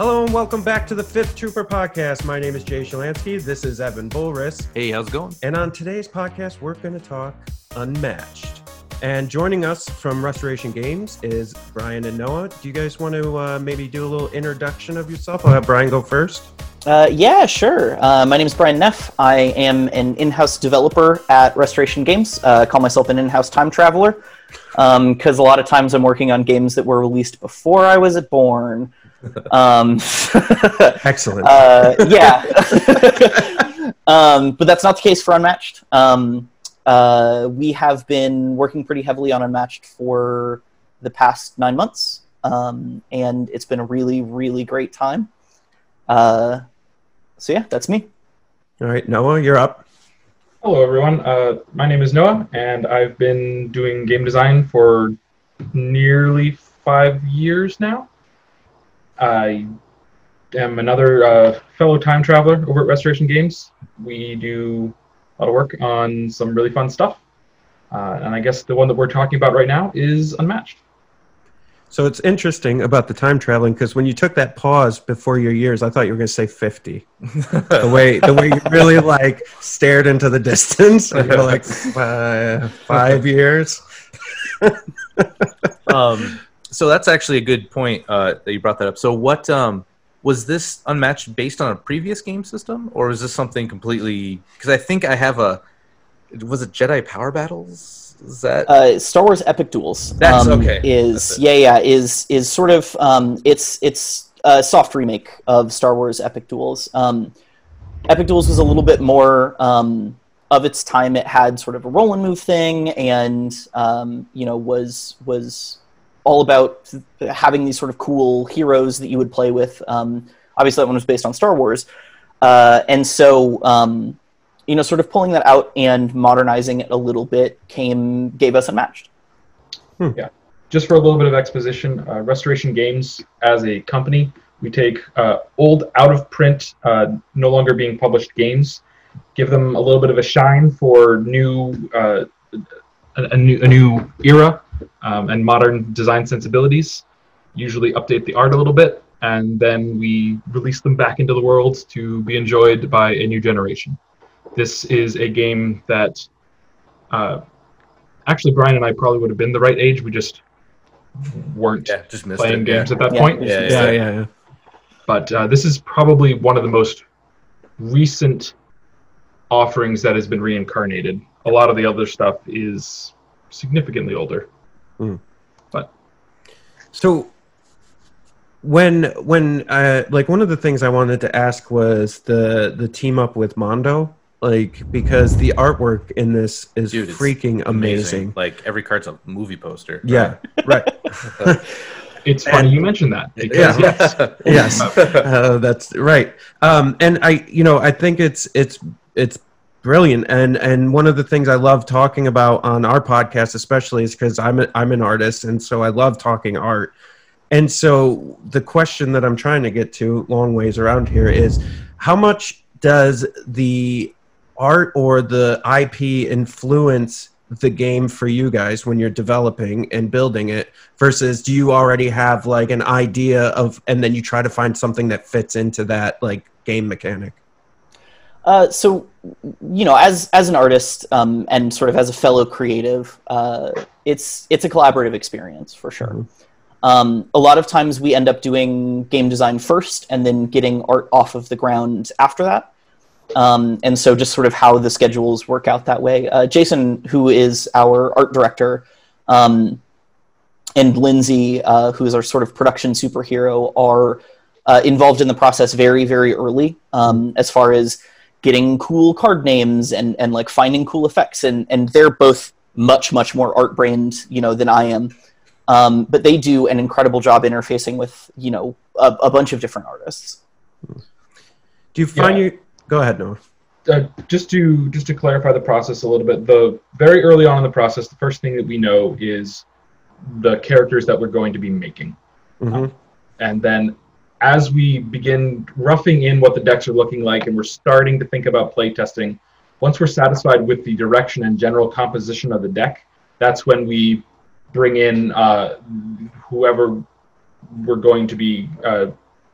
Hello and welcome back to the Fifth Trooper podcast. My name is Jay Shalansky. This is Evan Bullris. Hey, how's it going? And on today's podcast, we're going to talk Unmatched. And joining us from Restoration Games is Brian and Noah. Do you guys want to uh, maybe do a little introduction of yourself? I'll have Brian go first. Uh, yeah, sure. Uh, my name is Brian Neff. I am an in-house developer at Restoration Games. Uh, I call myself an in-house time traveler because um, a lot of times I'm working on games that were released before I was born. Um, Excellent. Uh, yeah. um, but that's not the case for Unmatched. Um, uh, we have been working pretty heavily on Unmatched for the past nine months, um, and it's been a really, really great time. Uh, so yeah, that's me. All right, Noah, you're up. Hello, everyone. Uh, my name is Noah, and I've been doing game design for nearly five years now. I am another uh, fellow time traveler over at Restoration Games. We do a lot of work on some really fun stuff. Uh, and I guess the one that we're talking about right now is Unmatched. So it's interesting about the time traveling because when you took that pause before your years, I thought you were going to say fifty. the way the way you really like stared into the distance, you're like uh, five years. um, so that's actually a good point uh, that you brought that up. So what um, was this unmatched based on a previous game system, or was this something completely? Because I think I have a. Was it Jedi Power Battles? Is that uh, Star Wars Epic Duels? That's um, okay. Is That's yeah yeah is is sort of um, it's it's a soft remake of Star Wars Epic Duels. Um, Epic Duels was a little bit more um, of its time. It had sort of a roll and move thing, and um, you know was was all about having these sort of cool heroes that you would play with. Um, obviously, that one was based on Star Wars, uh, and so um, you know, sort of pulling that out and modernizing it a little bit came gave us Unmatched. Hmm. Yeah, just for a little bit of exposition, uh, Restoration Games as a company, we take uh, old, out of print, uh, no longer being published games, give them a little bit of a shine for new, uh, a, a, new, a new era um, and modern design sensibilities. Usually update the art a little bit, and then we release them back into the world to be enjoyed by a new generation. This is a game that uh, actually Brian and I probably would have been the right age. We just weren't yeah, just playing it, games yeah. at that yeah, point. Yeah, yeah, yeah. yeah. But uh, this is probably one of the most recent offerings that has been reincarnated. A lot of the other stuff is significantly older. Mm. But so when when uh, like one of the things I wanted to ask was the the team up with Mondo like because the artwork in this is Dude, freaking amazing. amazing. Like every card's a movie poster. Yeah, right. it's funny and, you mentioned that. Because, yeah. yes, yes, uh, that's right. Um, and I, you know, I think it's it's it's brilliant. And and one of the things I love talking about on our podcast, especially, is because I'm a, I'm an artist, and so I love talking art. And so the question that I'm trying to get to, long ways around here, is how much does the art or the IP influence the game for you guys when you're developing and building it versus do you already have like an idea of and then you try to find something that fits into that like game mechanic uh, so you know as as an artist um, and sort of as a fellow creative uh, it's it's a collaborative experience for sure mm-hmm. um, a lot of times we end up doing game design first and then getting art off of the ground after that um, and so just sort of how the schedules work out that way. Uh, Jason, who is our art director, um, and Lindsay, uh, who is our sort of production superhero, are uh, involved in the process very, very early um, as far as getting cool card names and, and like finding cool effects. And, and they're both much, much more art brained, you know, than I am. Um, but they do an incredible job interfacing with, you know, a, a bunch of different artists. Do you find yeah. you Go ahead, Noah. Uh, just to just to clarify the process a little bit, the very early on in the process, the first thing that we know is the characters that we're going to be making, mm-hmm. uh, and then as we begin roughing in what the decks are looking like, and we're starting to think about play testing, once we're satisfied with the direction and general composition of the deck, that's when we bring in uh, whoever we're going to be uh,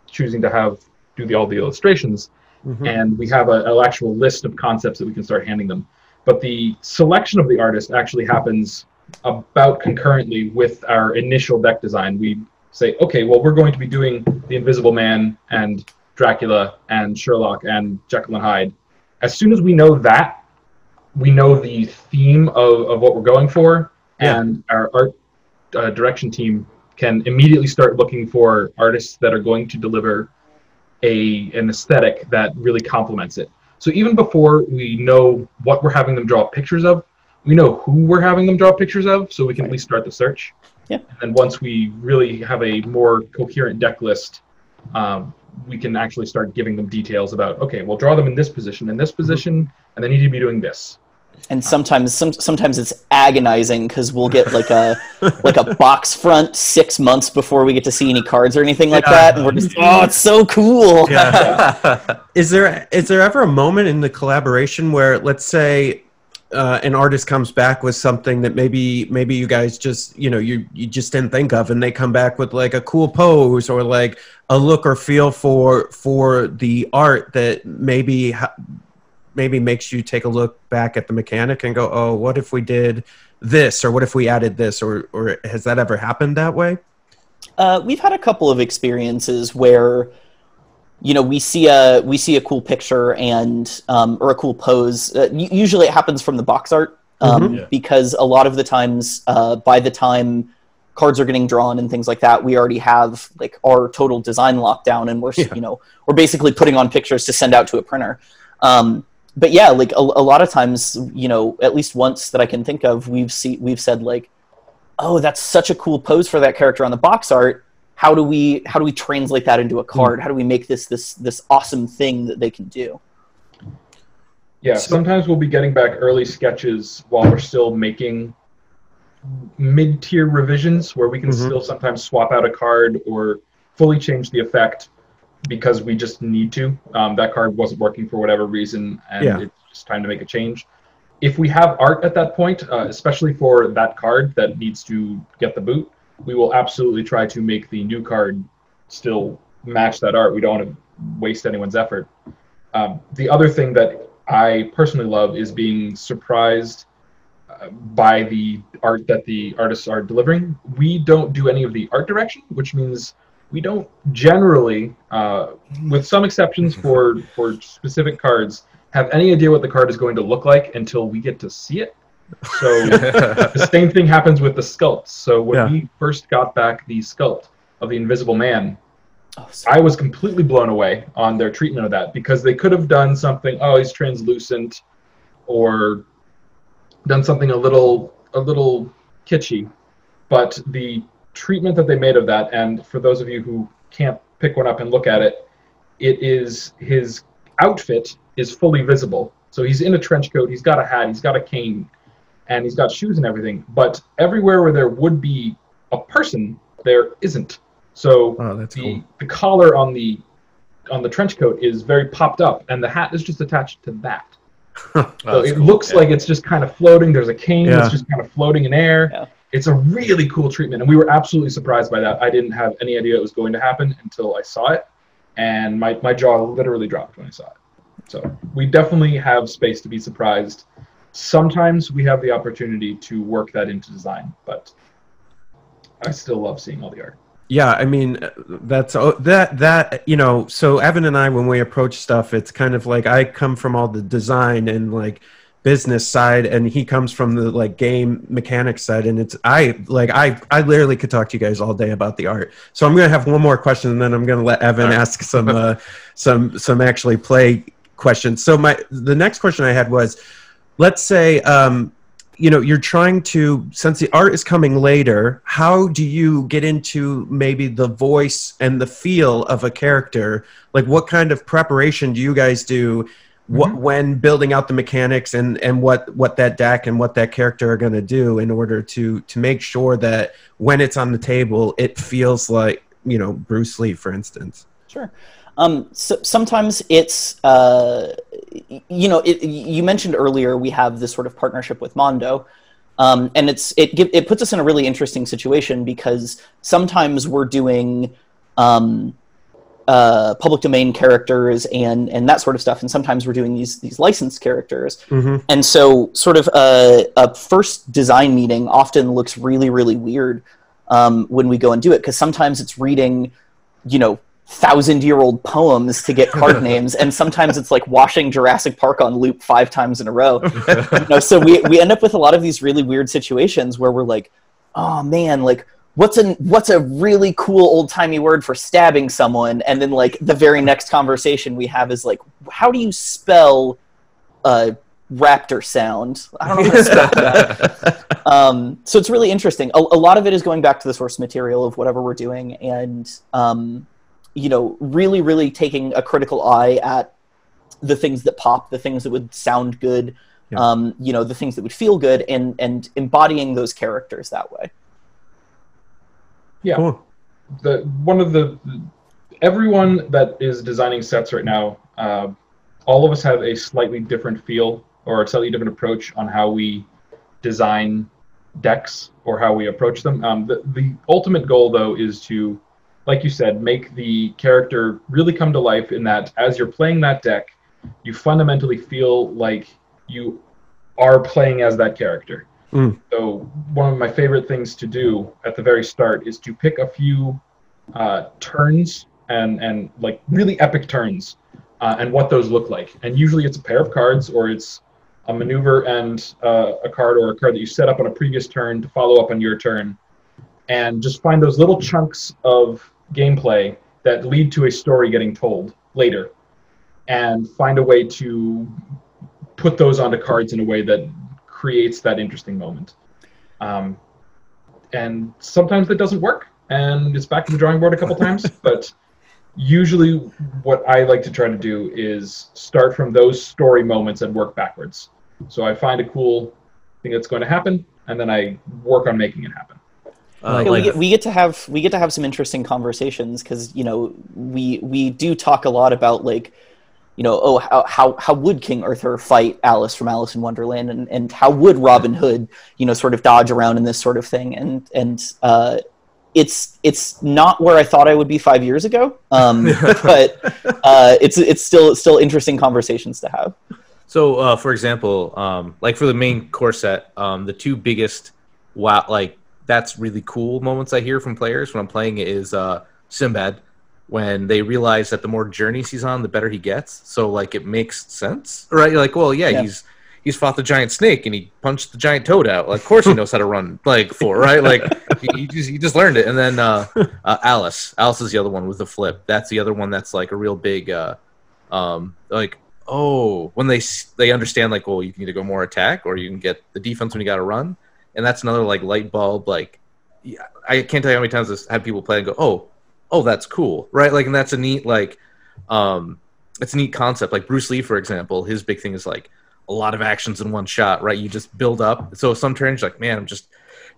choosing to have do the all the illustrations, Mhm. and we have a, an actual list of concepts that we can start handing them. But the selection of the artist actually happens about concurrently with our initial deck design. We say, okay, well, we're going to be doing the Invisible Man and Dracula and Sherlock and Jekyll and Hyde. As soon as we know that, we know the theme of, of what we're going for, Yeah. and our art uh, direction team can immediately start looking for artists that are going to deliver a an aesthetic that really complements it. So even before we know what we're having them draw pictures of, we know who we're having them draw pictures of, so we can at least start the search. Yeah. And once we really have a more coherent deck list, um, we can actually start giving them details about okay, we'll draw them in this position, in this position, and they need to be doing this. and sometimes some, sometimes it's agonizing because we'll get like a like a box front six months before we get to see any cards or anything like Yeah. that and we're just oh it's so cool Yeah. is there is there ever a moment in the collaboration where let's say uh, an artist comes back with something that maybe maybe you guys just you know you you just didn't think of and they come back with like a cool pose or like a look or feel for for the art that maybe ha- maybe makes you take a look back at the mechanic and go oh what if we did this or what if we added this or or has that ever happened that way? Uh, we've had a couple of experiences where, you know, we see a we see a cool picture and um, or a cool pose. Uh, usually, it happens from the box art um, Mhm. Yeah. because a lot of the times, uh, by the time cards are getting drawn and things like that, we already have like our total design lockdown, and we're Yeah. you know we're basically putting on pictures to send out to a printer. Um, but yeah, like a, a lot of times, you know, at least once that I can think of, we've see we've said like oh that's such a cool pose for that character on the box art how do we how do we translate that into a card how do we make this this this awesome thing that they can do Yeah, So- sometimes we'll be getting back early sketches while we're still making mid-tier revisions where we can Mhm. still sometimes swap out a card or fully change the effect because we just need to. Um, that card wasn't working for whatever reason, and Yeah. it's just time to make a change. If we have art at that point, uh, especially for that card that needs to get the boot, we will absolutely try to make the new card still match that art. We don't want to waste anyone's effort. Um, the other thing that I personally love is being surprised uh, by the art that the artists are delivering. We don't do any of the art direction, which means we don't generally, uh, with some exceptions for for specific cards, have any idea what the card is going to look like until we get to see it. So the same thing happens with the sculpts. So when Yeah. we first got back the sculpt of the Invisible Man, oh, I was completely blown away on their treatment of that because they could have done something. Oh, he's translucent, or done something a little a little kitschy. But the treatment that they made of that, and for those of you who can't pick one up and look at it, it is his outfit is fully visible. So he's in a trench coat, he's got a hat, he's got a cane, and he's got shoes and everything. But everywhere where there would be a person, there isn't. So oh that's the, cool the collar on the on the trench coat is very popped up, and the hat is just attached to that. So that's it cool. looks Yeah. like it's just kind of floating. There's a cane Yeah. that's just kind of floating in air. Yeah. It's a really cool treatment, and we were absolutely surprised by that. I didn't have any idea it was going to happen until I saw it, and my, my jaw literally dropped when I saw it. So we definitely have space to be surprised. Sometimes we have the opportunity to work that into design, but I still love seeing all the art. Yeah, I mean that's oh, that that you know. So Evan and I, when we approach stuff, it's kind of like I come from all the design and like business side, and he comes from the like game mechanics side. And it's I like I I literally could talk to you guys all day about the art. So I'm gonna have one more question, and then I'm gonna let Evan All right. ask some uh, some some actually play questions. So my the next question I had was, let's say um, you know you're trying to since the art is coming later how do you get into maybe the voice and the feel of a character? Like what kind of preparation do you guys do what, when building out the mechanics and and what what that deck and what that character are going to do in order to to make sure that when it's on the table it feels like you know bruce lee for instance? Sure. Um, so, sometimes it's, uh, you know, it, you mentioned earlier we have this sort of partnership with Mondo, um, and it's it give, it puts us in a really interesting situation because sometimes we're doing, um, uh, public domain characters and and that sort of stuff, and sometimes we're doing these these licensed characters. Mhm. And so, sort of a, a first design meeting often looks really really weird um, when we go and do it because sometimes it's reading, you know. Thousand year old poems to get card names, and sometimes it's like watching Jurassic Park on loop five times in a row. You know, so we, we end up with a lot of these really weird situations where we're like, oh man, like what's a what's a really cool old timey word for stabbing someone? And then like the very next conversation we have is like, how do you spell a raptor sound? I don't know how to spell that. Um, so it's really interesting. A, a lot of it is going back to the source material of whatever we're doing, and um, you know, really, really taking a critical eye at the things that pop, the things that would sound good, Yeah. um, you know, the things that would feel good, and and embodying those characters that way. Yeah. Cool. the one of the everyone that is designing sets right now uh, all of us have a slightly different feel or a slightly different approach on how we design decks or how we approach them um, the, the ultimate goal though is to like you said make the character really come to life in that as you're playing that deck you fundamentally feel like you are playing as that character Mm. so one of my favorite things to do at the very start is to pick a few uh, turns and and like really epic turns uh, and what those look like. And usually it's a pair of cards or it's a maneuver and uh, a card or a card that you set up on a previous turn to follow up on your turn, and just find those little chunks of gameplay that lead to a story getting told later, and find a way to put those onto cards in a way that creates that interesting moment. Um, and sometimes that doesn't work, and it's back to the drawing board a couple times. But usually, what I like to try to do is start from those story moments and work backwards. So I find a cool thing that's going to happen, and then I work on making it happen. Uh, Yeah, we, get, we get to have we get to have some interesting conversations because you know we we do talk a lot about like you know oh how how, how would King Arthur fight Alice from Alice in Wonderland and, and how would Robin Hood you know sort of dodge around in this sort of thing and and uh, it's it's not where I thought I would be five years ago um, but uh, it's it's still it's still interesting conversations to have. So, uh, for example, um, like for the main core set, um, the two biggest wow, like that's really cool moments I hear from players when I'm playing it is uh, Sinbad when they realize that the more journeys he's on, the better he gets. So, like, it makes sense, right? You're like, well, yeah, Yeah. he's he's fought the giant snake and he punched the giant toad out. Like, of course, he knows how to run like for right. Like, he, he just he just learned it. And then uh, uh, Alice, Alice is the other one with the flip. That's the other one that's like a real big. Uh, um, like oh when they they understand like well you can either go more attack or you can get the defense when you got to run and that's another like light bulb like i can't tell you how many times i've had people play and go oh oh that's cool right? Like and that's a neat like um it's a neat concept. Like bruce lee for example his big thing is like a lot of actions in one shot right? You just build up. So some turns like man i'm just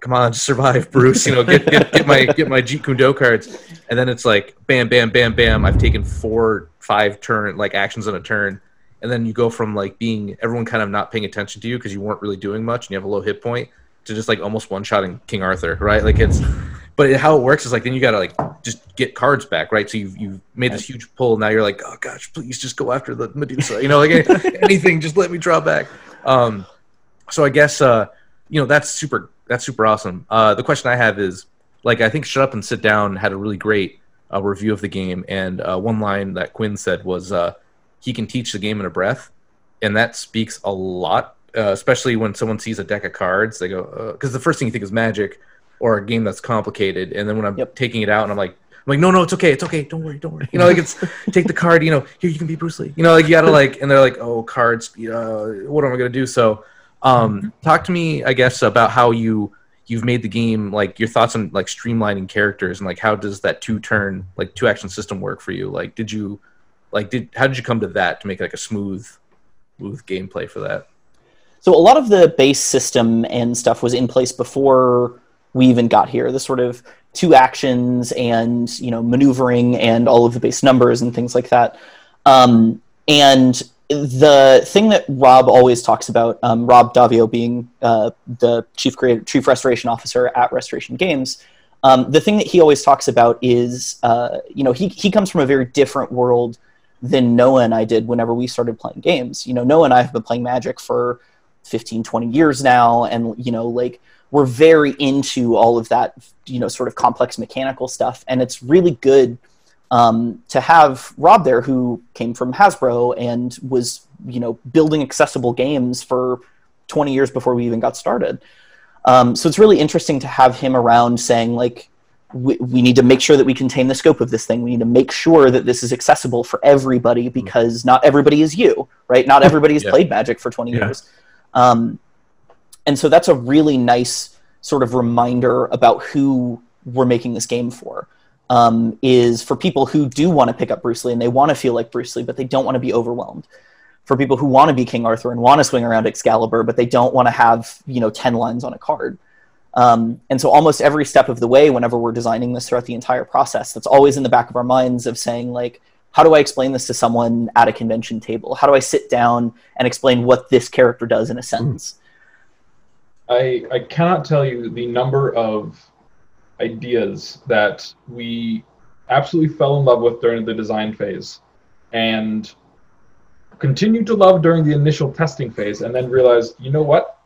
come on just survive bruce you know get, get, get my get my jeet kune do cards. And then it's like bam bam bam bam i've taken four five turn like actions in a turn. And then you go from like being everyone kind of not paying attention to you because you weren't really doing much and you have a low hit point to just like almost one shotting king arthur right? Like it's but it, how it works is like then you gotta like just get cards back right? So you've, you've made this huge pull now you're like oh gosh please just go after the medusa you know like anything just let me draw back. Um so i guess uh you know that's super that's super awesome. Uh the question i have is like i think shut up and sit down had a really great uh, review of the game and uh, one line that quinn said was uh he can teach the game in a breath and that speaks a lot uh, especially when someone sees a deck of cards they go because the first thing you think is magic or a game that's complicated and then when i'm Yep. taking it out and i'm like I'm like, no, no, it's okay, it's okay, don't worry, don't worry. You know, like it's take the card, you know, here you can be Bruce Lee. You know, like you gotta like, and they're like, oh, cards, uh, what am I gonna do? So, um, talk to me, I guess, about how you you've made the game, like your thoughts on like streamlining characters and like how does that two turn, like two action system work for you? Like, did you, like, did how did you come to that to make like a smooth, smooth gameplay for that? So a lot of the base system and stuff was in place before we even got here. The sort of two actions and you know maneuvering and all of the base numbers and things like that. Um, and the thing that Rob always talks about, um, Rob Daviau being uh, the chief creative, chief restoration officer at Restoration Games, Um, the thing that he always talks about is, uh, you know, he, he comes from a very different world than Noah and I did whenever we started playing games. You know, Noah and I have been playing Magic for 15, 20 years now, and, you know, like, we're very into all of that, you know, sort of complex mechanical stuff. And it's really good um, to have Rob there, who came from Hasbro and was, you know, building accessible games for 20 years before we even got started. Um, so it's really interesting to have him around saying, like, we, we need to make sure that we contain the scope of this thing. We need to make sure that this is accessible for everybody mm-hmm. because not everybody is you, right? Not everybody has yeah. played Magic for 20 yeah. years. Um, and so that's a really nice sort of reminder about who we're making this game for. Um, is for people who do want to pick up Bruce Lee and they want to feel like Bruce Lee, but they don't want to be overwhelmed. For people who want to be King Arthur and want to swing around Excalibur, but they don't want to have you know ten lines on a card. Um, and so almost every step of the way, whenever we're designing this throughout the entire process, that's always in the back of our minds of saying like, how do I explain this to someone at a convention table? How do I sit down and explain what this character does in a sentence? I, I cannot tell you the number of ideas that we absolutely fell in love with during the design phase and continued to love during the initial testing phase and then realized, you know what?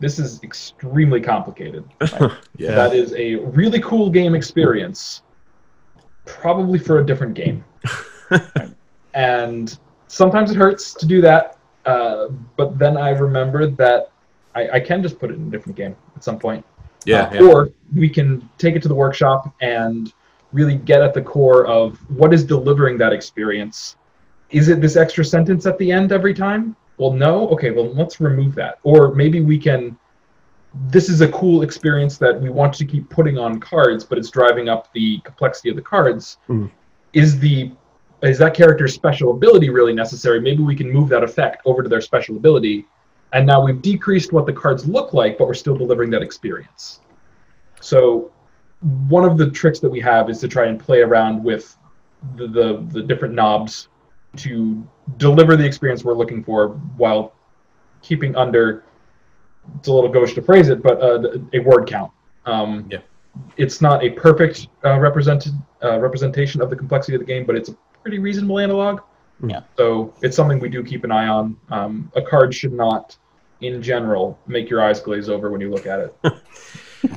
This is extremely complicated. Right? yeah. That is a really cool game experience, probably for a different game. and sometimes it hurts to do that, uh, but then I remembered that I, I, can just put it in a different game at some point. Yeah, uh, yeah. Or we can take it to the workshop and really get at the core of what is delivering that experience. Is it this extra sentence at the end every time? Well, no. Okay, well, let's remove that. Or maybe we can. This is a cool experience that we want to keep putting on cards, but it's driving up the complexity of the cards. Mm. Is the is that character's special ability really necessary? Maybe we can move that effect over to their special ability and now we've decreased what the cards look like, but we're still delivering that experience. So one of the tricks that we have is to try and play around with the, the, the different knobs to deliver the experience we're looking for while keeping under it's a little gauche to phrase it, but uh, a word count. Um, yeah. It's not a perfect uh, represented uh, representation of the complexity of the game, but it's a pretty reasonable analog. Yeah. So it's something we do keep an eye on. Um, a card should not, in general, make your eyes glaze over when you look at it.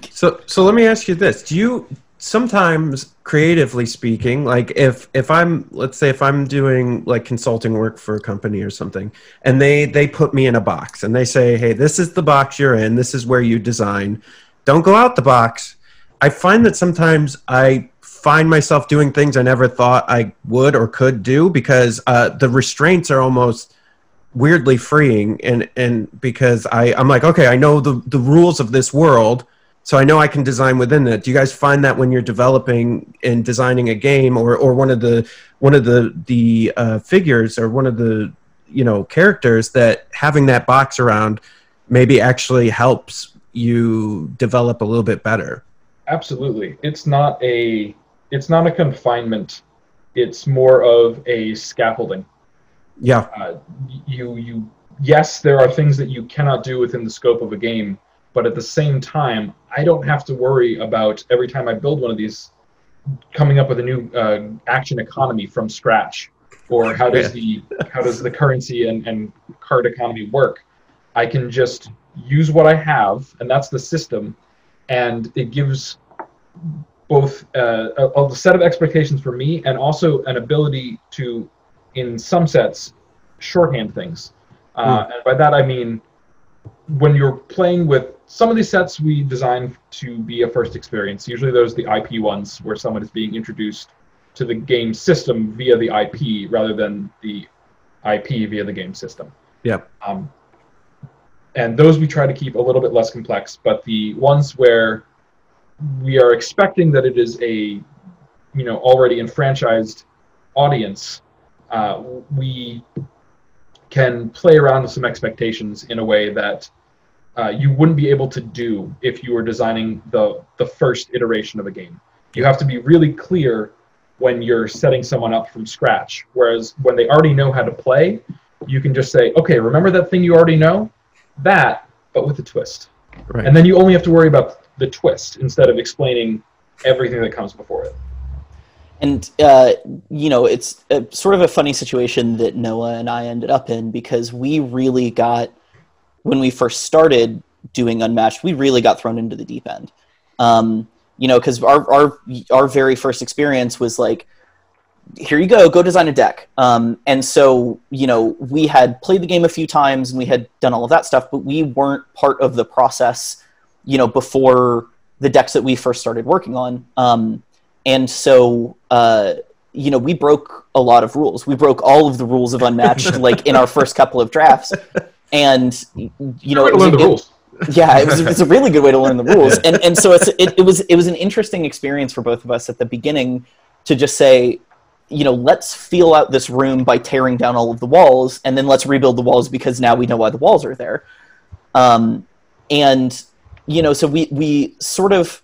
so, so let me ask you this: Do you sometimes, creatively speaking, like if if I'm, let's say, if I'm doing like consulting work for a company or something, and they they put me in a box and they say, "Hey, this is the box you're in. This is where you design. Don't go out the box." I find that sometimes I find myself doing things I never thought I would or could do because uh, the restraints are almost weirdly freeing and and because I I'm like okay I know the the rules of this world so I know I can design within that. Do you guys find that when you're developing and designing a game or or one of the one of the the uh, figures or one of the you know characters that having that box around maybe actually helps you develop a little bit better? Absolutely. It's not a it's not a confinement. It's more of a scaffolding. Yeah. Uh, you you yes, there are things that you cannot do within the scope of a game, but at the same time, I don't have to worry about every time I build one of these coming up with a new uh, action economy from scratch, or how does the how does the currency and, and card economy work? I can just use what I have, and that's the system, and it gives both uh, a, a, set of expectations for me and also an ability to, in some sets, shorthand things. Uh, mm. And by that I mean, when you're playing with some of these sets, we design to be a first experience. Usually, those are the IP ones where someone is being introduced to the game system via the IP rather than the IP via the game system. Yeah. Um, and those we try to keep a little bit less complex. But the ones where we are expecting that it is a you know already enfranchised audience. Uh, we can play around with some expectations in a way that uh, you wouldn't be able to do if you were designing the the first iteration of a game. You have to be really clear when you're setting someone up from scratch whereas when they already know how to play you can just say okay remember that thing you already know? That but with a twist. Right. and then you only have to worry about the twist instead of explaining everything that comes before it. And uh, you know, it's a, sort of a funny situation that Noah and I ended up in because we really got when we first started doing Unmatched, we really got thrown into the deep end. Um, you know, because our our our very first experience was like, here you go, go design a deck. Um, and so you know, we had played the game a few times and we had done all of that stuff, but we weren't part of the process. You know, before the decks that we first started working on. Um, and so uh, you know we broke a lot of rules. We broke all of the rules of unmatched like in our first couple of drafts. And you know it was, a, the rules. yeah it was, it's a really good way to learn the rules. And and so it's it, it was it was an interesting experience for both of us at the beginning to just say you know let's feel out this room by tearing down all of the walls and then let's rebuild the walls because now we know why the walls are there. Um, and you know so we we sort of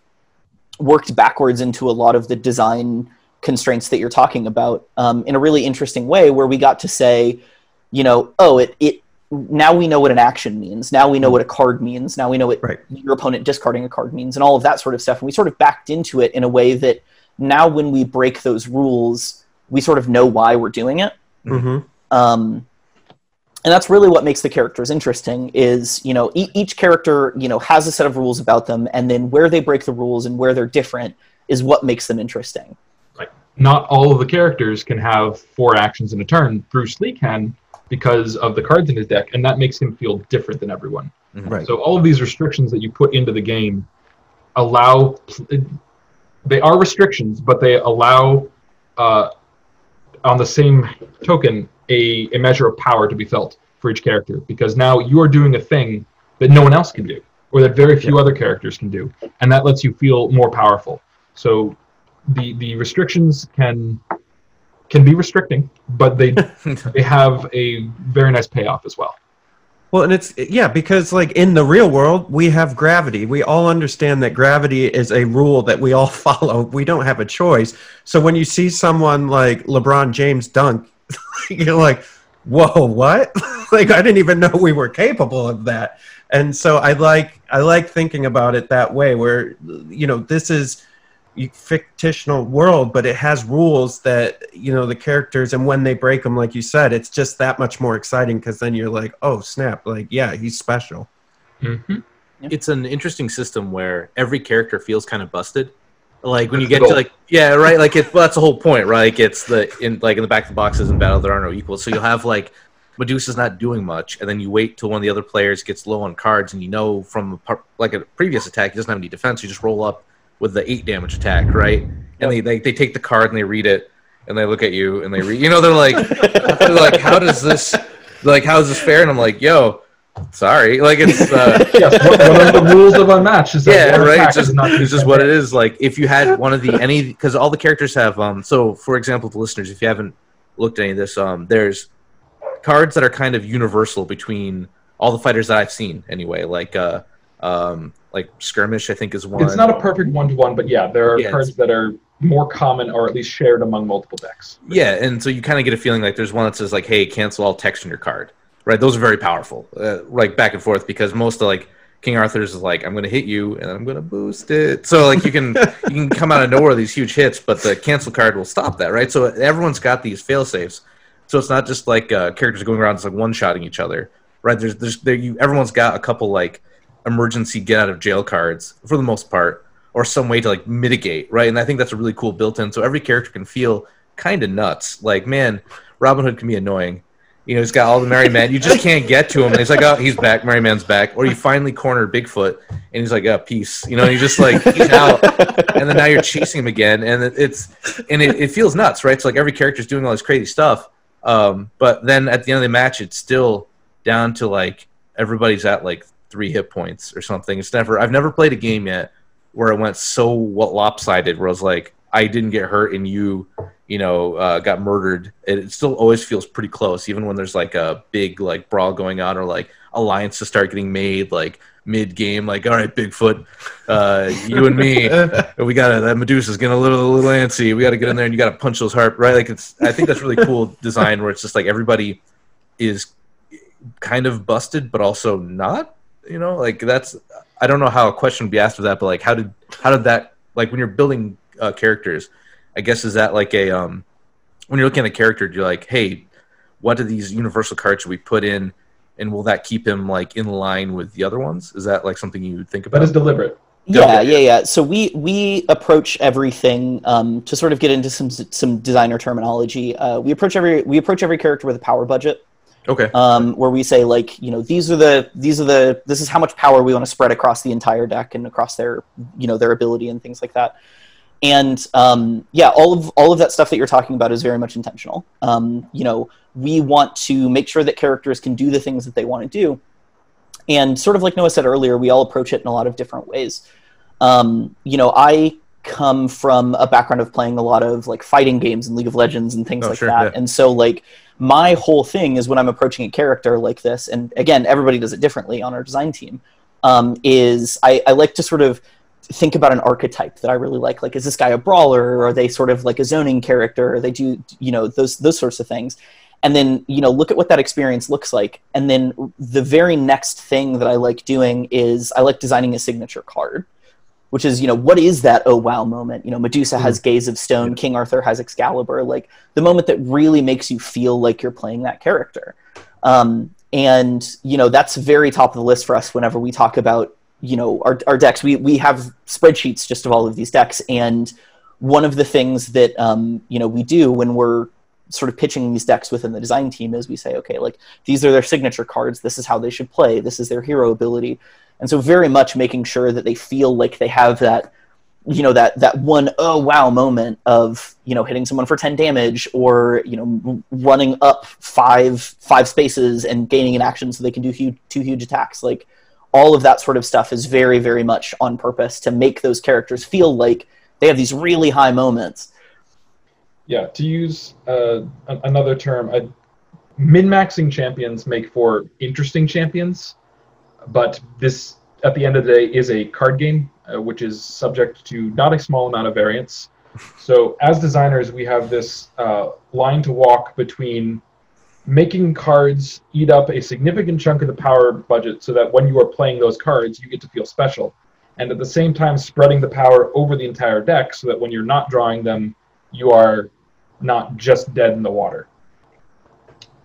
worked backwards into a lot of the design constraints that you're talking about um, in a really interesting way where we got to say you know oh it, it now we know what an action means. Now we know what a card means. Now we know what Right. your opponent discarding a card means and all of that sort of stuff. And we sort of backed into it in a way that now when we break those rules we sort of know why we're doing it. Hmm um, and that's really what makes the characters interesting is you know e- each character you know has a set of rules about them and then where they break the rules and where they're different is what makes them interesting right Not all of the characters can have four actions in a turn. Bruce Lee can because of the cards in his deck, and that makes him feel different than everyone. Right. So all of these restrictions that you put into the game allow they are restrictions, but they allow uh, on the same token a, a measure of power to be felt for each character because now you are doing a thing that no one else can do or that very few other characters can do, and that lets you feel more powerful. So the the restrictions can can be restricting, but they they have a very nice payoff as well. Well, and it's yeah, because like in the real world, we have gravity. We all understand that gravity is a rule that we all follow. We don't have a choice. So when you see someone like LeBron James dunk, you're like, "Whoa, what?" like I didn't even know we were capable of that. And so I like I like thinking about it that way, where you know this is a fictional world, but it has rules that you know the characters, and when they break them, like you said, it's just that much more exciting because then you're like, oh snap, like yeah, he's special. Mm-hmm. it's an interesting system where every character feels kind of busted. Like when you get to like yeah right like it well, that's the whole point right? Like it's the in like in the back of the boxes in battle there are no equals. So you'll have like Medusa's not doing much and then you wait till one of the other players gets low on cards and you know from a par- like a previous attack he doesn't have any defense you just roll up with the eight damage attack right? And they, they they take the card and they read it and they look at you and they read you know they're like they're like how does this like how is this fair? And I'm like yo sorry like it's uh yes, one of the rules of unmatched is that yeah, right. It's just not it's just what it is. Like if you had one of the any because all the characters have um. So for example, the listeners, if you haven't looked at any of this, um, there's cards that are kind of universal between all the fighters that I've seen. Anyway, like uh, um, like skirmish, I think is one. It's not a perfect one to one, but yeah, there are Yeah, cards that are more common or at least shared among multiple decks. Yeah, and so you kind of get a feeling like there's one that says like, "Hey, cancel all text on your card." Right? Those are very powerful, uh, like back and forth because most of like King Arthur's is like, "I'm going to hit you and I'm going to boost it." So like you can you can come out of nowhere with these huge hits, but the cancel card will stop that, right? So everyone's got these fail safes. So it's not just like uh, characters going around just like one shotting each other, right? There's there's there you everyone's got a couple like emergency get out of jail cards for the most part or some way to like mitigate, right? And I think that's a really cool built in. So every character can feel kind of nuts. Like, man, Robin Hood can be annoying. You know, he's got all the merry men. You just can't get to him. And he's like, oh, he's back. Merry man's back. Or you finally corner Bigfoot, and he's like, oh, peace. You know, you just like he's out, and then now you're chasing him again, and it's and it, it feels nuts, right? So like every character's doing all this crazy stuff, um, but then at the end of the match, it's still down to like everybody's at like three hit points or something. It's never. I've never played a game yet where it went so what lopsided where I was like, I didn't get hurt and you, you know, uh, got murdered. It, it still always feels pretty close, even when there's like a big like brawl going on or like alliances start getting made like mid game. Like, all right, Bigfoot, uh, you and me, we got to that Medusa's getting a little a little antsy. We got to get in there and you got to punch those heart right. Like it's. I think that's really cool design where it's just like everybody is kind of busted, but also not. You know, like that's I don't know how a question would be asked of that, but like, how did how did that like when you're building uh, characters, I guess is that like a um, when you're looking at a character, you're like, hey, what are these universal cards should we put in, and will that keep him like in line with the other ones? Is that like something you think about? That is deliberate. Yeah, yeah, yeah. So we we approach everything um, to sort of get into some some designer terminology. Uh, we approach every we approach every character with a power budget. Okay. Um, where we say like you know these are the these are the this is how much power we want to spread across the entire deck and across their you know their ability and things like that. And um, yeah, all of all of that stuff that you're talking about is very much intentional. Um, you know, we want to make sure that characters can do the things that they want to do, and sort of like Noah said earlier, we all approach it in a lot of different ways. Um, you know, I come from a background of playing a lot of like fighting games and League of Legends and things Oh, like sure, that. yeah. And so like my whole thing is when I'm approaching a character like this, and again, everybody does it differently on our design team, um, is I, I like to sort of think about an archetype that I really like. Like, is this guy a brawler? Or are they sort of like a zoning character? Or they do, you know, those those sorts of things. And then, you know, look at what that experience looks like. And then the very next thing that I like doing is I like designing a signature card, which is, you know, what is that oh wow moment? You know, Medusa has Gaze of Stone, King Arthur has Excalibur, like the moment that really makes you feel like you're playing that character. Um, and, you know, that's very top of the list for us whenever we talk about you know our, our decks we, we have spreadsheets just of all of these decks. And one of the things that um, you know we do when we're sort of pitching these decks within the design team is we say okay like these are their signature cards. This is how they should play. This is their hero ability. And so very much making sure that they feel like they have that you know that that one oh wow moment of you know hitting someone for 10 damage or you know running up five five spaces and gaining an action so they can do huge, two huge attacks. Like all of that sort of stuff is very very much on purpose to make those characters feel like they have these really high moments Yeah, to use uh, a- another term, uh, min-maxing champions make for interesting champions, but this, at the end of the day, is a card game, uh, which is subject to not a small amount of variance. So, as designers, we have this uh, line to walk between making cards eat up a significant chunk of the power budget so that when you are playing those cards, you get to feel special. And at the same time, spreading the power over the entire deck so that when you're not drawing them, you are not just dead in the water.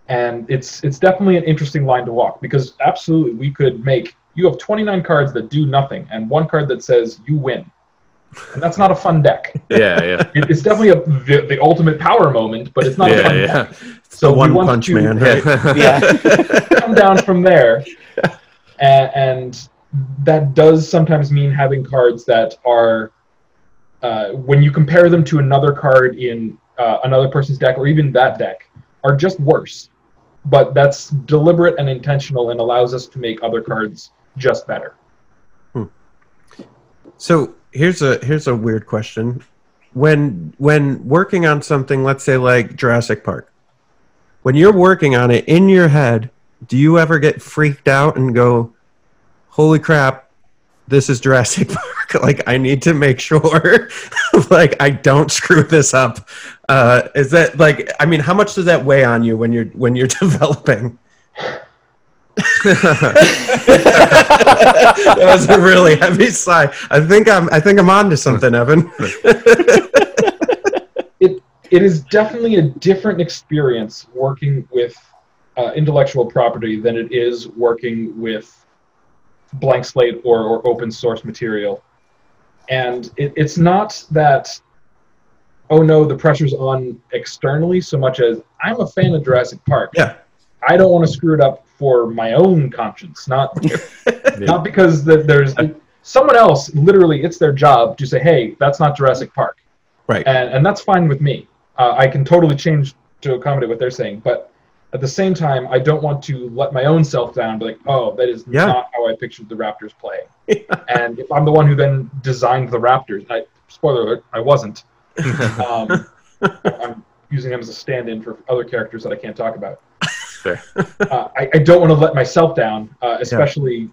And it's it's definitely an interesting line to walk because absolutely we could make you have 29 cards that do nothing and one card that says you win. And that's not a fun deck. Yeah, yeah, It- It's definitely a, the, the ultimate power moment, but it's not a fun yeah. deck. the we one want punch to man hit. yeah come down from there. And, and that does sometimes mean having cards that are, uh, when you compare them to another card in uh, another person's deck or even that deck, are just worse. But that's deliberate and intentional and allows us to make other cards just better. So here's a here's a weird question. When when working on something, let's say like Jurassic Park, when you're working on it in your head, do you ever get freaked out and go, "Holy crap, this is Jurassic Park! like I need to make sure, like I don't screw this up." Uh, is that like? I mean, how much does that weigh on you when you're when you're developing? that was a really heavy sigh. I think I'm I think I'm on to something, Evan. it it is definitely a different experience working with uh, intellectual property than it is working with blank slate or, or open source material. And it, it's not that, oh no, the pressure's on externally so much as I'm a fan of Jurassic Park. Yeah. I don't want to screw it up for my own conscience, not not because that there's someone else. Literally, it's their job to say, "Hey, that's not Jurassic Park." Right. and and that's fine with me. Uh, I can totally change to accommodate what they're saying, but at the same time, I don't want to let my own self down. Be like, oh, that is Yeah. not how I pictured the Raptors playing. and if I'm the one who then designed the Raptors, I spoiler alert, I wasn't. Um, I'm using them as a stand-in for other characters that I can't talk about. Fair. Uh, I, I don't want to let myself down, uh, especially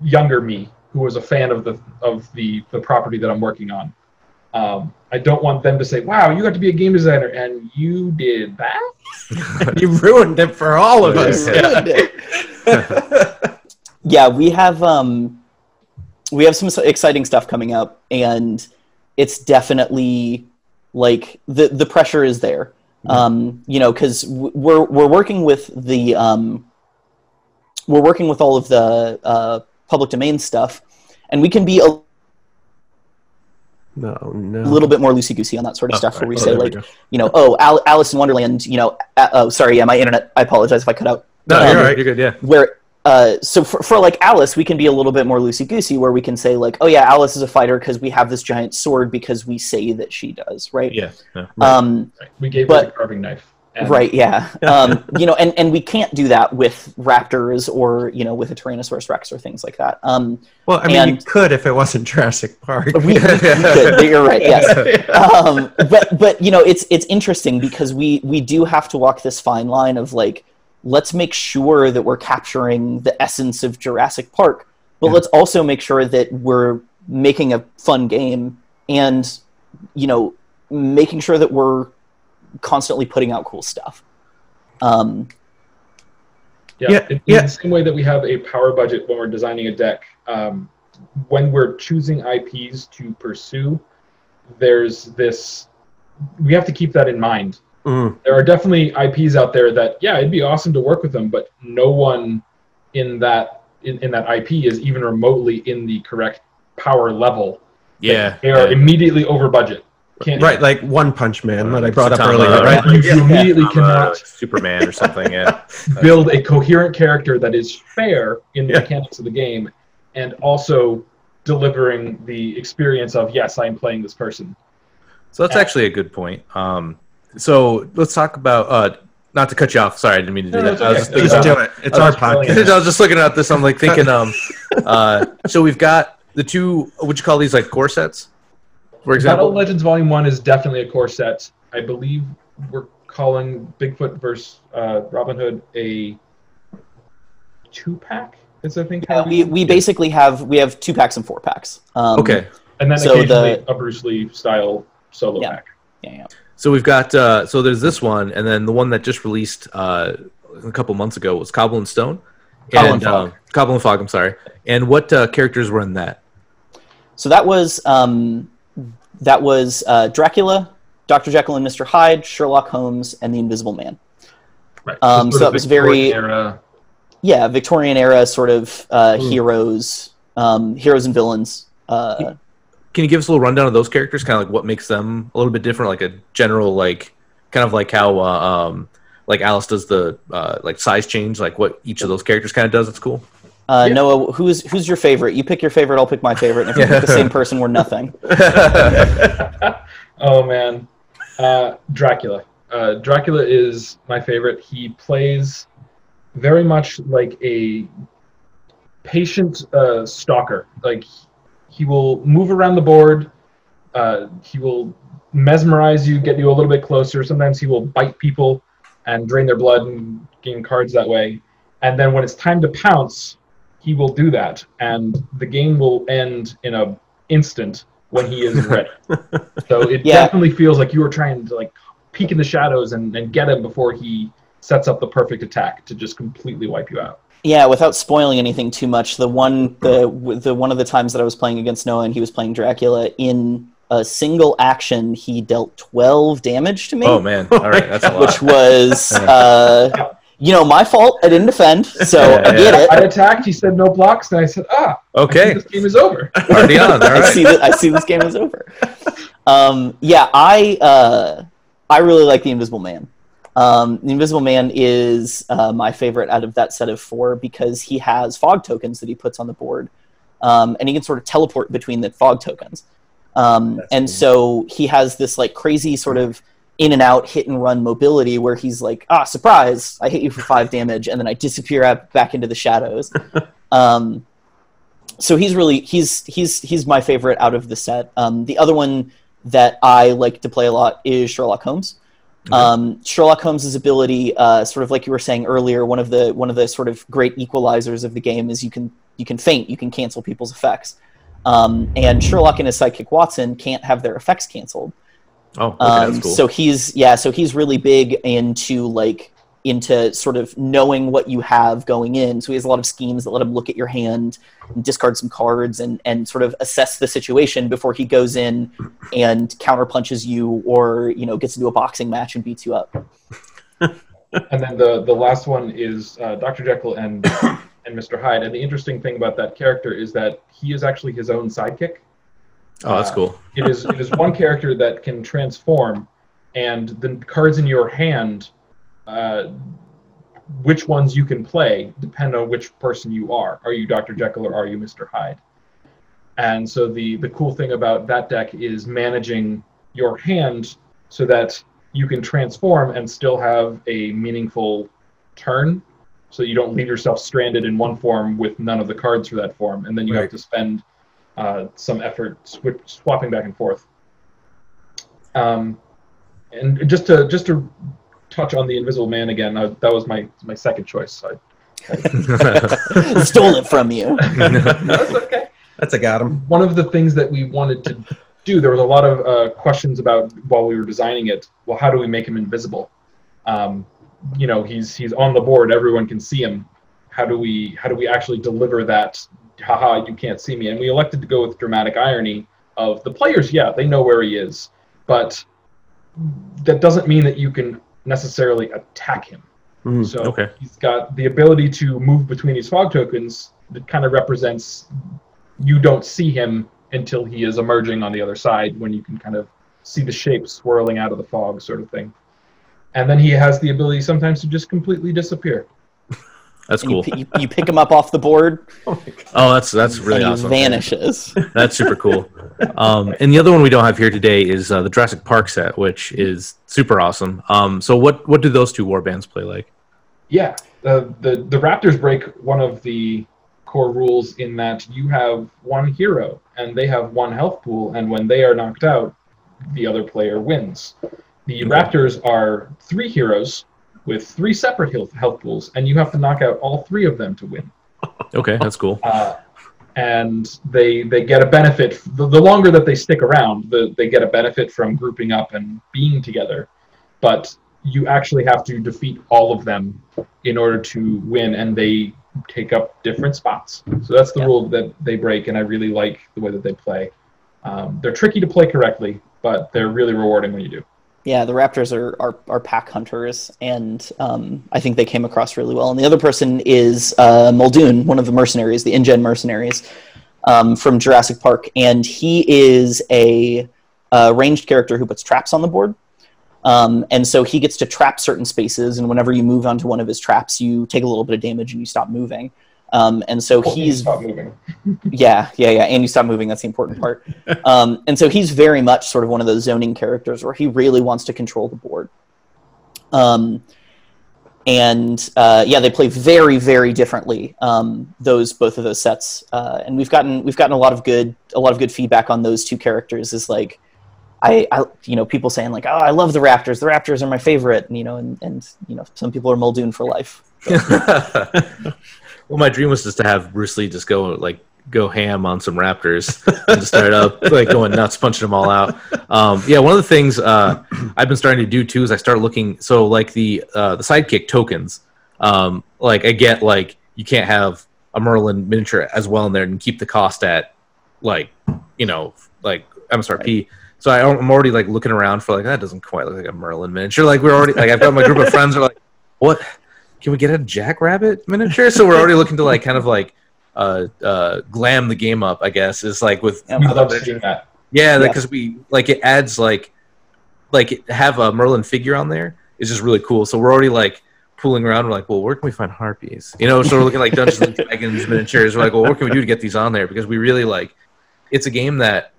younger me, who was a fan of the of the the property that I'm working on. Um, I don't want them to say, "Wow, you got to be a game designer and you did that." you ruined it for all of us. Ruined it. yeah, we have um, we have some exciting stuff coming up, and it's definitely like the the pressure is there. Um, you know, because we're we're working with the um, we're working with all of the uh, public domain stuff, and we can be a No, no. little bit more loosey goosey on that sort of Oh, stuff, where we Oh, say there we like, you know, oh, Al- Alice in Wonderland, you know, uh, oh, sorry, yeah, my internet. I apologize if I cut out. No, Um, you're right. You're good. Yeah. where uh, so for, for like Alice, we can be a little bit more loosey goosey, where we can say like, oh yeah, Alice is a fighter because we have this giant sword because we say that she does, right? Yeah. yeah. Um, Right. We gave But- her a carving knife. And right. Yeah. Um, you know, and and we can't do that with raptors or you know with a Tyrannosaurus Rex or things like that. Um, Well, I mean, you could if it wasn't Jurassic Park. we, we, we could. You're right. Yes. um, but but you know it's it's interesting because we we do have to walk this fine line of like let's make sure that we're capturing the essence of Jurassic Park, but Yeah. let's also make sure that we're making a fun game and you know making sure that we're constantly putting out cool stuff. Um, Yeah, Yeah, in, in yeah. the same way that we have a power budget when we're designing a deck, um, when we're choosing IPs to pursue, there's this. We have to keep that in mind. Mm, There are definitely IPs out there that, yeah, it'd be awesome to work with them, but no one in that in, in that IP is even remotely in the correct power level. Yeah. They are yeah. immediately over budget. Can't right, like One Punch Man that I brought up Saitama, earlier, right? You, you immediately uh, cannot Superman or something. Yeah. build a coherent character that is fair in the Yeah. mechanics of the game and also delivering the experience of yes i'm playing this person So that's actually a good point. Um, so let's talk about. Uh, not to cut you off. Sorry, I didn't mean to do No, no, that. it's I was okay. just Just do it. It's our podcast. I was just looking at this. I'm like thinking. Um, uh, so we've got the two. Would you call these like core sets? For example, battle example. legends volume 1 is definitely a core set i believe we're calling bigfoot versus uh, robin hood a two pack is i think how Uh, we we basically have we have two packs and four packs. Um, Okay. and then so occasionally the- a bruce lee style solo Yeah. pack Yeah, yeah. So we've got. Uh, so there's this one, and then the one that just released uh, a couple months ago was Cobble and Stone. Cobble and and Fog. um, Cobble and Fog. I'm sorry. And what uh, characters were in that? So that was um, that was uh, Dracula, Doctor Jekyll and Mister Hyde, Sherlock Holmes, and the Invisible Man. right Um, so that was very- era Yeah, Victorian era sort of uh, Hmm. heroes, um, heroes and villains. Uh, Can you give us a little rundown of those characters? Kind of like what makes them a little bit different, like a general, like kind of like how uh, um, like Alice does the uh, like size change, like what each of those characters kind of does. It's cool. uh, Yeah. Noah, who's who's your favorite? You pick your favorite. I'll pick my favorite. And if we pick the same person, we're nothing. oh man, uh, Dracula. Uh, Dracula is my favorite. He plays very much like a patient uh, stalker. Like he will move around the board. Uh, he will mesmerize you, get you a little bit closer. Sometimes he will bite people and drain their blood and gain cards that way. And then when it's time to pounce, he will do that, and the game will end in a instant when he is ready. so it Yeah. definitely feels like you were trying to like peek in the shadows and, and get him before he sets up the perfect attack to just completely wipe you out. Yeah, without spoiling anything too much, the one the the one of the times that I was playing against Noah and he was playing Dracula in a single action, he dealt twelve damage to me. oh man! All right, that's a lot. which was uh, you know my fault. I didn't defend, so Yeah, I get I it. attacked. He said no blocks, and I said, "Ah, I okay, this game is over." already on. All I see that. I see this game is over. Um, yeah, I uh, I really like the Invisible Man. Um, the Invisible Man is uh, my favorite out of that set of four because he has fog tokens that he puts on the board, um, and he can sort of teleport between the fog tokens. Um, and cool. so he has this like crazy sort of in and out hit and run mobility where he's like, ah, surprise, I hit you for five damage, and then I disappear out back into the shadows. um, so he's really he's he's he's my favorite out of the set. Um, the other one that I like to play a lot is Sherlock Holmes. Um, Sherlock Holmes's ability, uh, sort of like you were saying earlier, one of the one of the sort of great equalizers of the game is you can you can feint, you can cancel people's effects. Um, and Sherlock and his sidekick Watson can't have their effects canceled. Oh, okay, Um, that's cool. So he's yeah, so he's really big into like into sort of knowing what you have going in. So he has a lot of schemes that let him look at your hand, and discard some cards, and and sort of assess the situation before he goes in and counterpunches you, or you know gets into a boxing match and beats you up. and then the the last one is uh, Dr. Jekyll and and Mr. Hyde. And the interesting thing about that character is that he is actually his own sidekick. Oh, that's Uh, cool. It is it is one character that can transform, and the cards in your hand, uh, which ones you can play depend on which person you are. Are you Dr. Jekyll or are you Mr. Hyde? And so the the cool thing about that deck is managing your hand so that you can transform and still have a meaningful turn. So you don't leave yourself stranded in one form with none of the cards for that form, and then you Right. have to spend uh, some effort swi swapping back and forth. Um, and just to just to touch on the Invisible Man again, uh, that was my my second choice. So I, Stole it from you. that's okay. That's a got him. One of the things that we wanted to do, there was a lot of uh, questions about while we were designing it. Well, how do we make him invisible? Um, you know, he's he's on the board, everyone can see him. How do we how do we actually deliver that? Haha, you can't see me. And we elected to go with dramatic irony of the players. Yeah, they know where he is, but that doesn't mean that you can necessarily attack him. Mhm. So Okay. he's got the ability to move between these fog tokens that kind of represents you don't see him until he is emerging on the other side when you can kind of see the shape swirling out of the fog sort of thing. And then he has the ability sometimes to just completely disappear. That's And you, cool. you, you pick him up off the board, Oh, that's that's really and he awesome. vanishes. That's super cool. Um, and the other one we don't have here today is uh, the Jurassic Park set, which is super awesome. Um, so what what do those two war bands play like? Yeah, the, the the Raptors break one of the core rules in that you have one hero and they have one health pool, and when they are knocked out, the other player wins. The Okay. Raptors are three heroes with three separate health, health pools, and you have to knock out all three of them to win. Okay, that's cool. Uh, and they they get a benefit the, the longer that they stick around the, they get a benefit from grouping up and being together but you actually have to defeat all of them in order to win and they take up different spots so that's the Yeah. rule that they break and i really like the way that they play um, they're tricky to play correctly but they're really rewarding when you do Yeah, the Raptors are, are, are pack hunters, and um, I think they came across really well. And the other person is uh, Muldoon, one of the mercenaries, the InGen mercenaries um, from Jurassic Park, and he is a, uh ranged character who puts traps on the board. Um, and so he gets to trap certain spaces, and whenever you move onto one of his traps, you take a little bit of damage and you stop moving. Um, and so you he's moving yeah, yeah, yeah. And you stop moving. That's the important part. Um, and so he's very much sort of one of those zoning characters where he really wants to control the board. Um, and uh, yeah, they play very, very differently. Um, those both of those sets, uh, and we've gotten we've gotten a lot of good a lot of good feedback on those two characters. Is like. I, I, you know, people saying like, "Oh, I love the Raptors. The Raptors are my favorite." And, you know, and, and you know, some people are Muldoon for life. well, my dream was just to have Bruce Lee just go like go ham on some Raptors and just start up like going nuts, punching them all out. Um, yeah, one of the things uh, I've been starting to do too is I start looking. So like the uh, the sidekick tokens, um, like I get like you can't have a Merlin miniature as well in there and keep the cost at like you know like MSRP. So I, I'm already like looking around for like that doesn't quite look like a Merlin miniature. Like we're already like I've got my group of friends are like, what? Can we get a Jabberwock miniature? So we're already looking to like kind of like uh uh glam the game up. I guess is like with Yeah, we love miniatures. that Yeah, Yeah. because we like it adds like like have a Merlin figure on there is just really cool. So we're already like fooling around. We're like, well, where can we find harpies? You know, so we're looking like Dungeons and Dragons miniatures. We're like, well, what can we do to get these on there? Because we really like it's a game that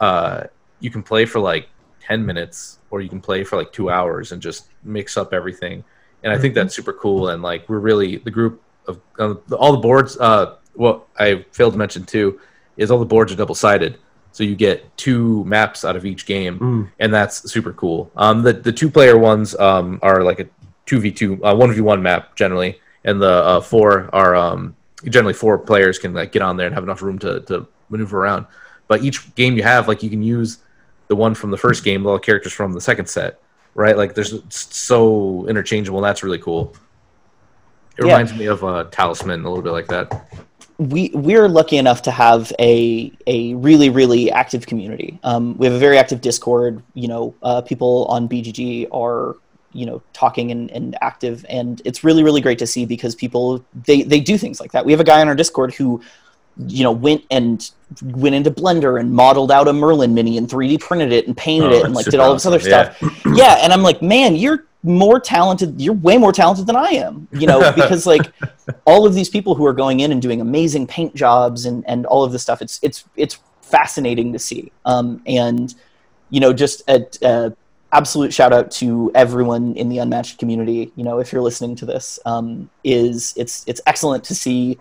uh you can play for like ten minutes or you can play for like two hours and just mix up everything. And I think that's super cool. And like we're really the group of uh, all the boards. Uh, what I failed to mention too is all the boards are double sided. So you get two maps out of each game, Mm. and that's super cool. Um, the the two player ones um, are like a two v two, uh, one v one map generally, and the uh, four are um, generally four players can like get on there and have enough room to to maneuver around. But each game you have, like you can use the one from the first game, all the characters from the second set, right? Like there's so interchangeable. And that's really cool. It Yeah. reminds me of uh, Talisman a little bit like that. we we're lucky enough to have a a really really active community. Um, we have a very active Discord. You know, uh, people on BGG are you know talking and, and active, and it's really really great to see because people they they do things like that. We have a guy on our Discord who you know went and went into Blender and modeled out a Merlin mini and 3D printed it and painted Oh, it and like did all this other. Yeah. stuff. Yeah, and I'm like, man, you're more talented. You're way more talented than I am. You know, because like all of these people who are going in and doing amazing paint jobs and, and all of this stuff it's it's it's fascinating to see um, and you know just a, a absolute shout out to everyone in the unmatched community you know if you're listening to this um, is it's it's excellent to see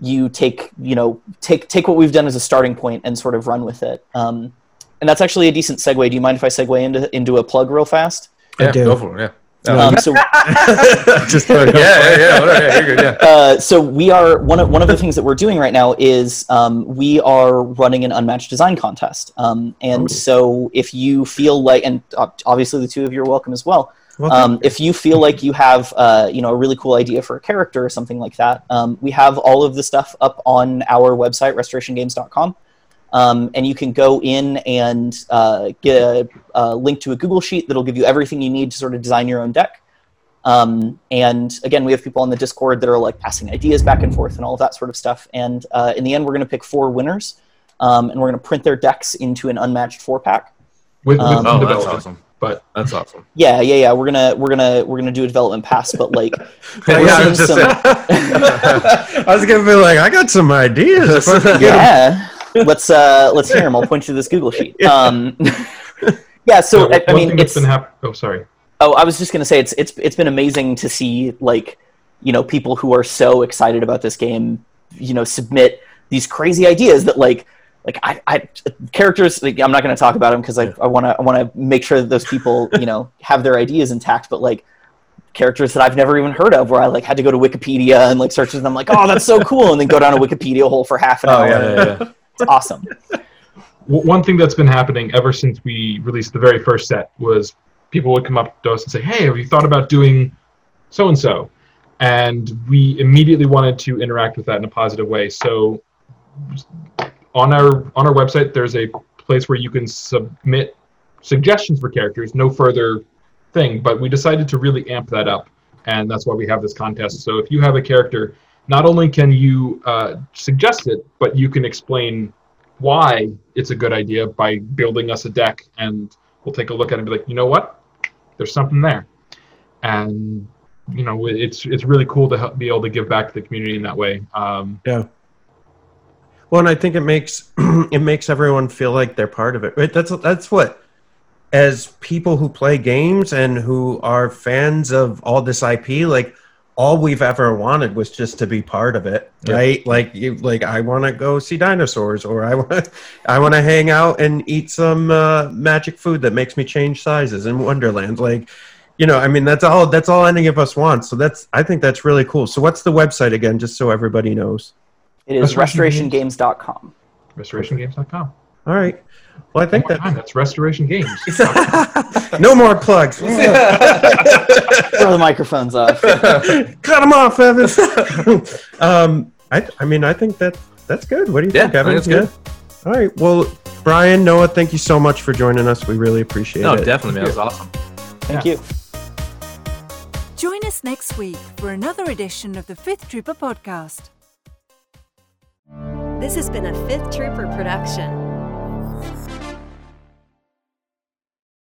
you take you know take take what we've done as a starting point and sort of run with it um, and that's actually a decent segue do you mind if i segue into into a plug real fast I Yeah, do. go for it. Yeah. um, so Just yeah, yeah, yeah, whatever, yeah, good. Yeah. Uh, so we are one of one of the things that we're doing right now is um, we are running an unmatched design contest, um, and so if you feel like, and obviously the two of you are welcome as well. Well, Um, if you feel like you have, uh, you know, a really cool idea for a character or something like that, um, we have all of the stuff up on our website, restorationgames.com. Um, and you can go in and uh, get a, a link to a Google Sheet that'll give you everything you need to sort of design your own deck. Um, and again, we have people on the Discord that are like passing ideas back and forth and all of that sort of stuff. And uh, in the end, we're going to pick four winners, um, and we're going to print their decks into an unmatched four pack. with, with Um, Oh, that's awesome. But That's awesome. Yeah, yeah, yeah. We're gonna we're gonna we're gonna do a development pass, but like Yeah, we're I was some- I was gonna be like, I got some ideas. If I could get 'em- yeah. let's uh let's hear them. I'll point you to this Google sheet. Um, yeah. So Yeah, I, I mean, it's been hap- Oh, sorry. Oh, I was just gonna say it's it's it's been amazing to see like you know people who are so excited about this game, you know, submit these crazy ideas that like like I, I characters. Like, I'm not gonna talk about them because I I want to I want to make sure that those people you know have their ideas intact. But like characters that I've never even heard of, where I like had to go to Wikipedia and like search them. I'm like, oh, that's so cool, and then go down a Wikipedia hole for half an Oh hour. yeah, yeah, yeah. It's awesome. One thing that's been happening ever since we released the very first set was people would come up to us and say, "Hey, have you thought about doing so and so?" And we immediately wanted to interact with that in a positive way. So on our on our website, there's a place where you can submit suggestions for characters. No further thing, but we decided to really amp that up, and that's why we have this contest. So if you have a character, not only can you uh, suggest it, but you can explain why it's a good idea by building us a deck and we'll take a look at it and be like, you know what? There's something there. And you know, it's it's really cool to help, be able to give back to the community in that way. Um, Yeah. Well, and I think it makes it makes everyone feel like they're part of it. Right? That's that's what as people who play games and who are fans of all this IP, like all we've ever wanted was just to be part of it, Yeah. right? Like you like I want to go see dinosaurs or I want I want to hang out and eat some uh, magic food that makes me change sizes in Wonderland. Like you know, I mean that's all that's all any of us want. So that's I think that's really cool. So what's the website again just so everybody knows? It is Restoration restorationgames.com. RestorationGames.com. All right. Well, I think One more time, that that's Restoration Games. no more plugs. Throw the microphones off. Cut them off, Evan. um, I, I mean, I think that that's good. What do you Yeah, think, Evan? I think it's good. All right. Well, Brian, Noah, thank you so much for joining us. We really appreciate No, it. No, definitely, man. It was awesome. Thank you. Join us next week for another edition of the Fifth Trooper podcast. This has been a Fifth Trooper production.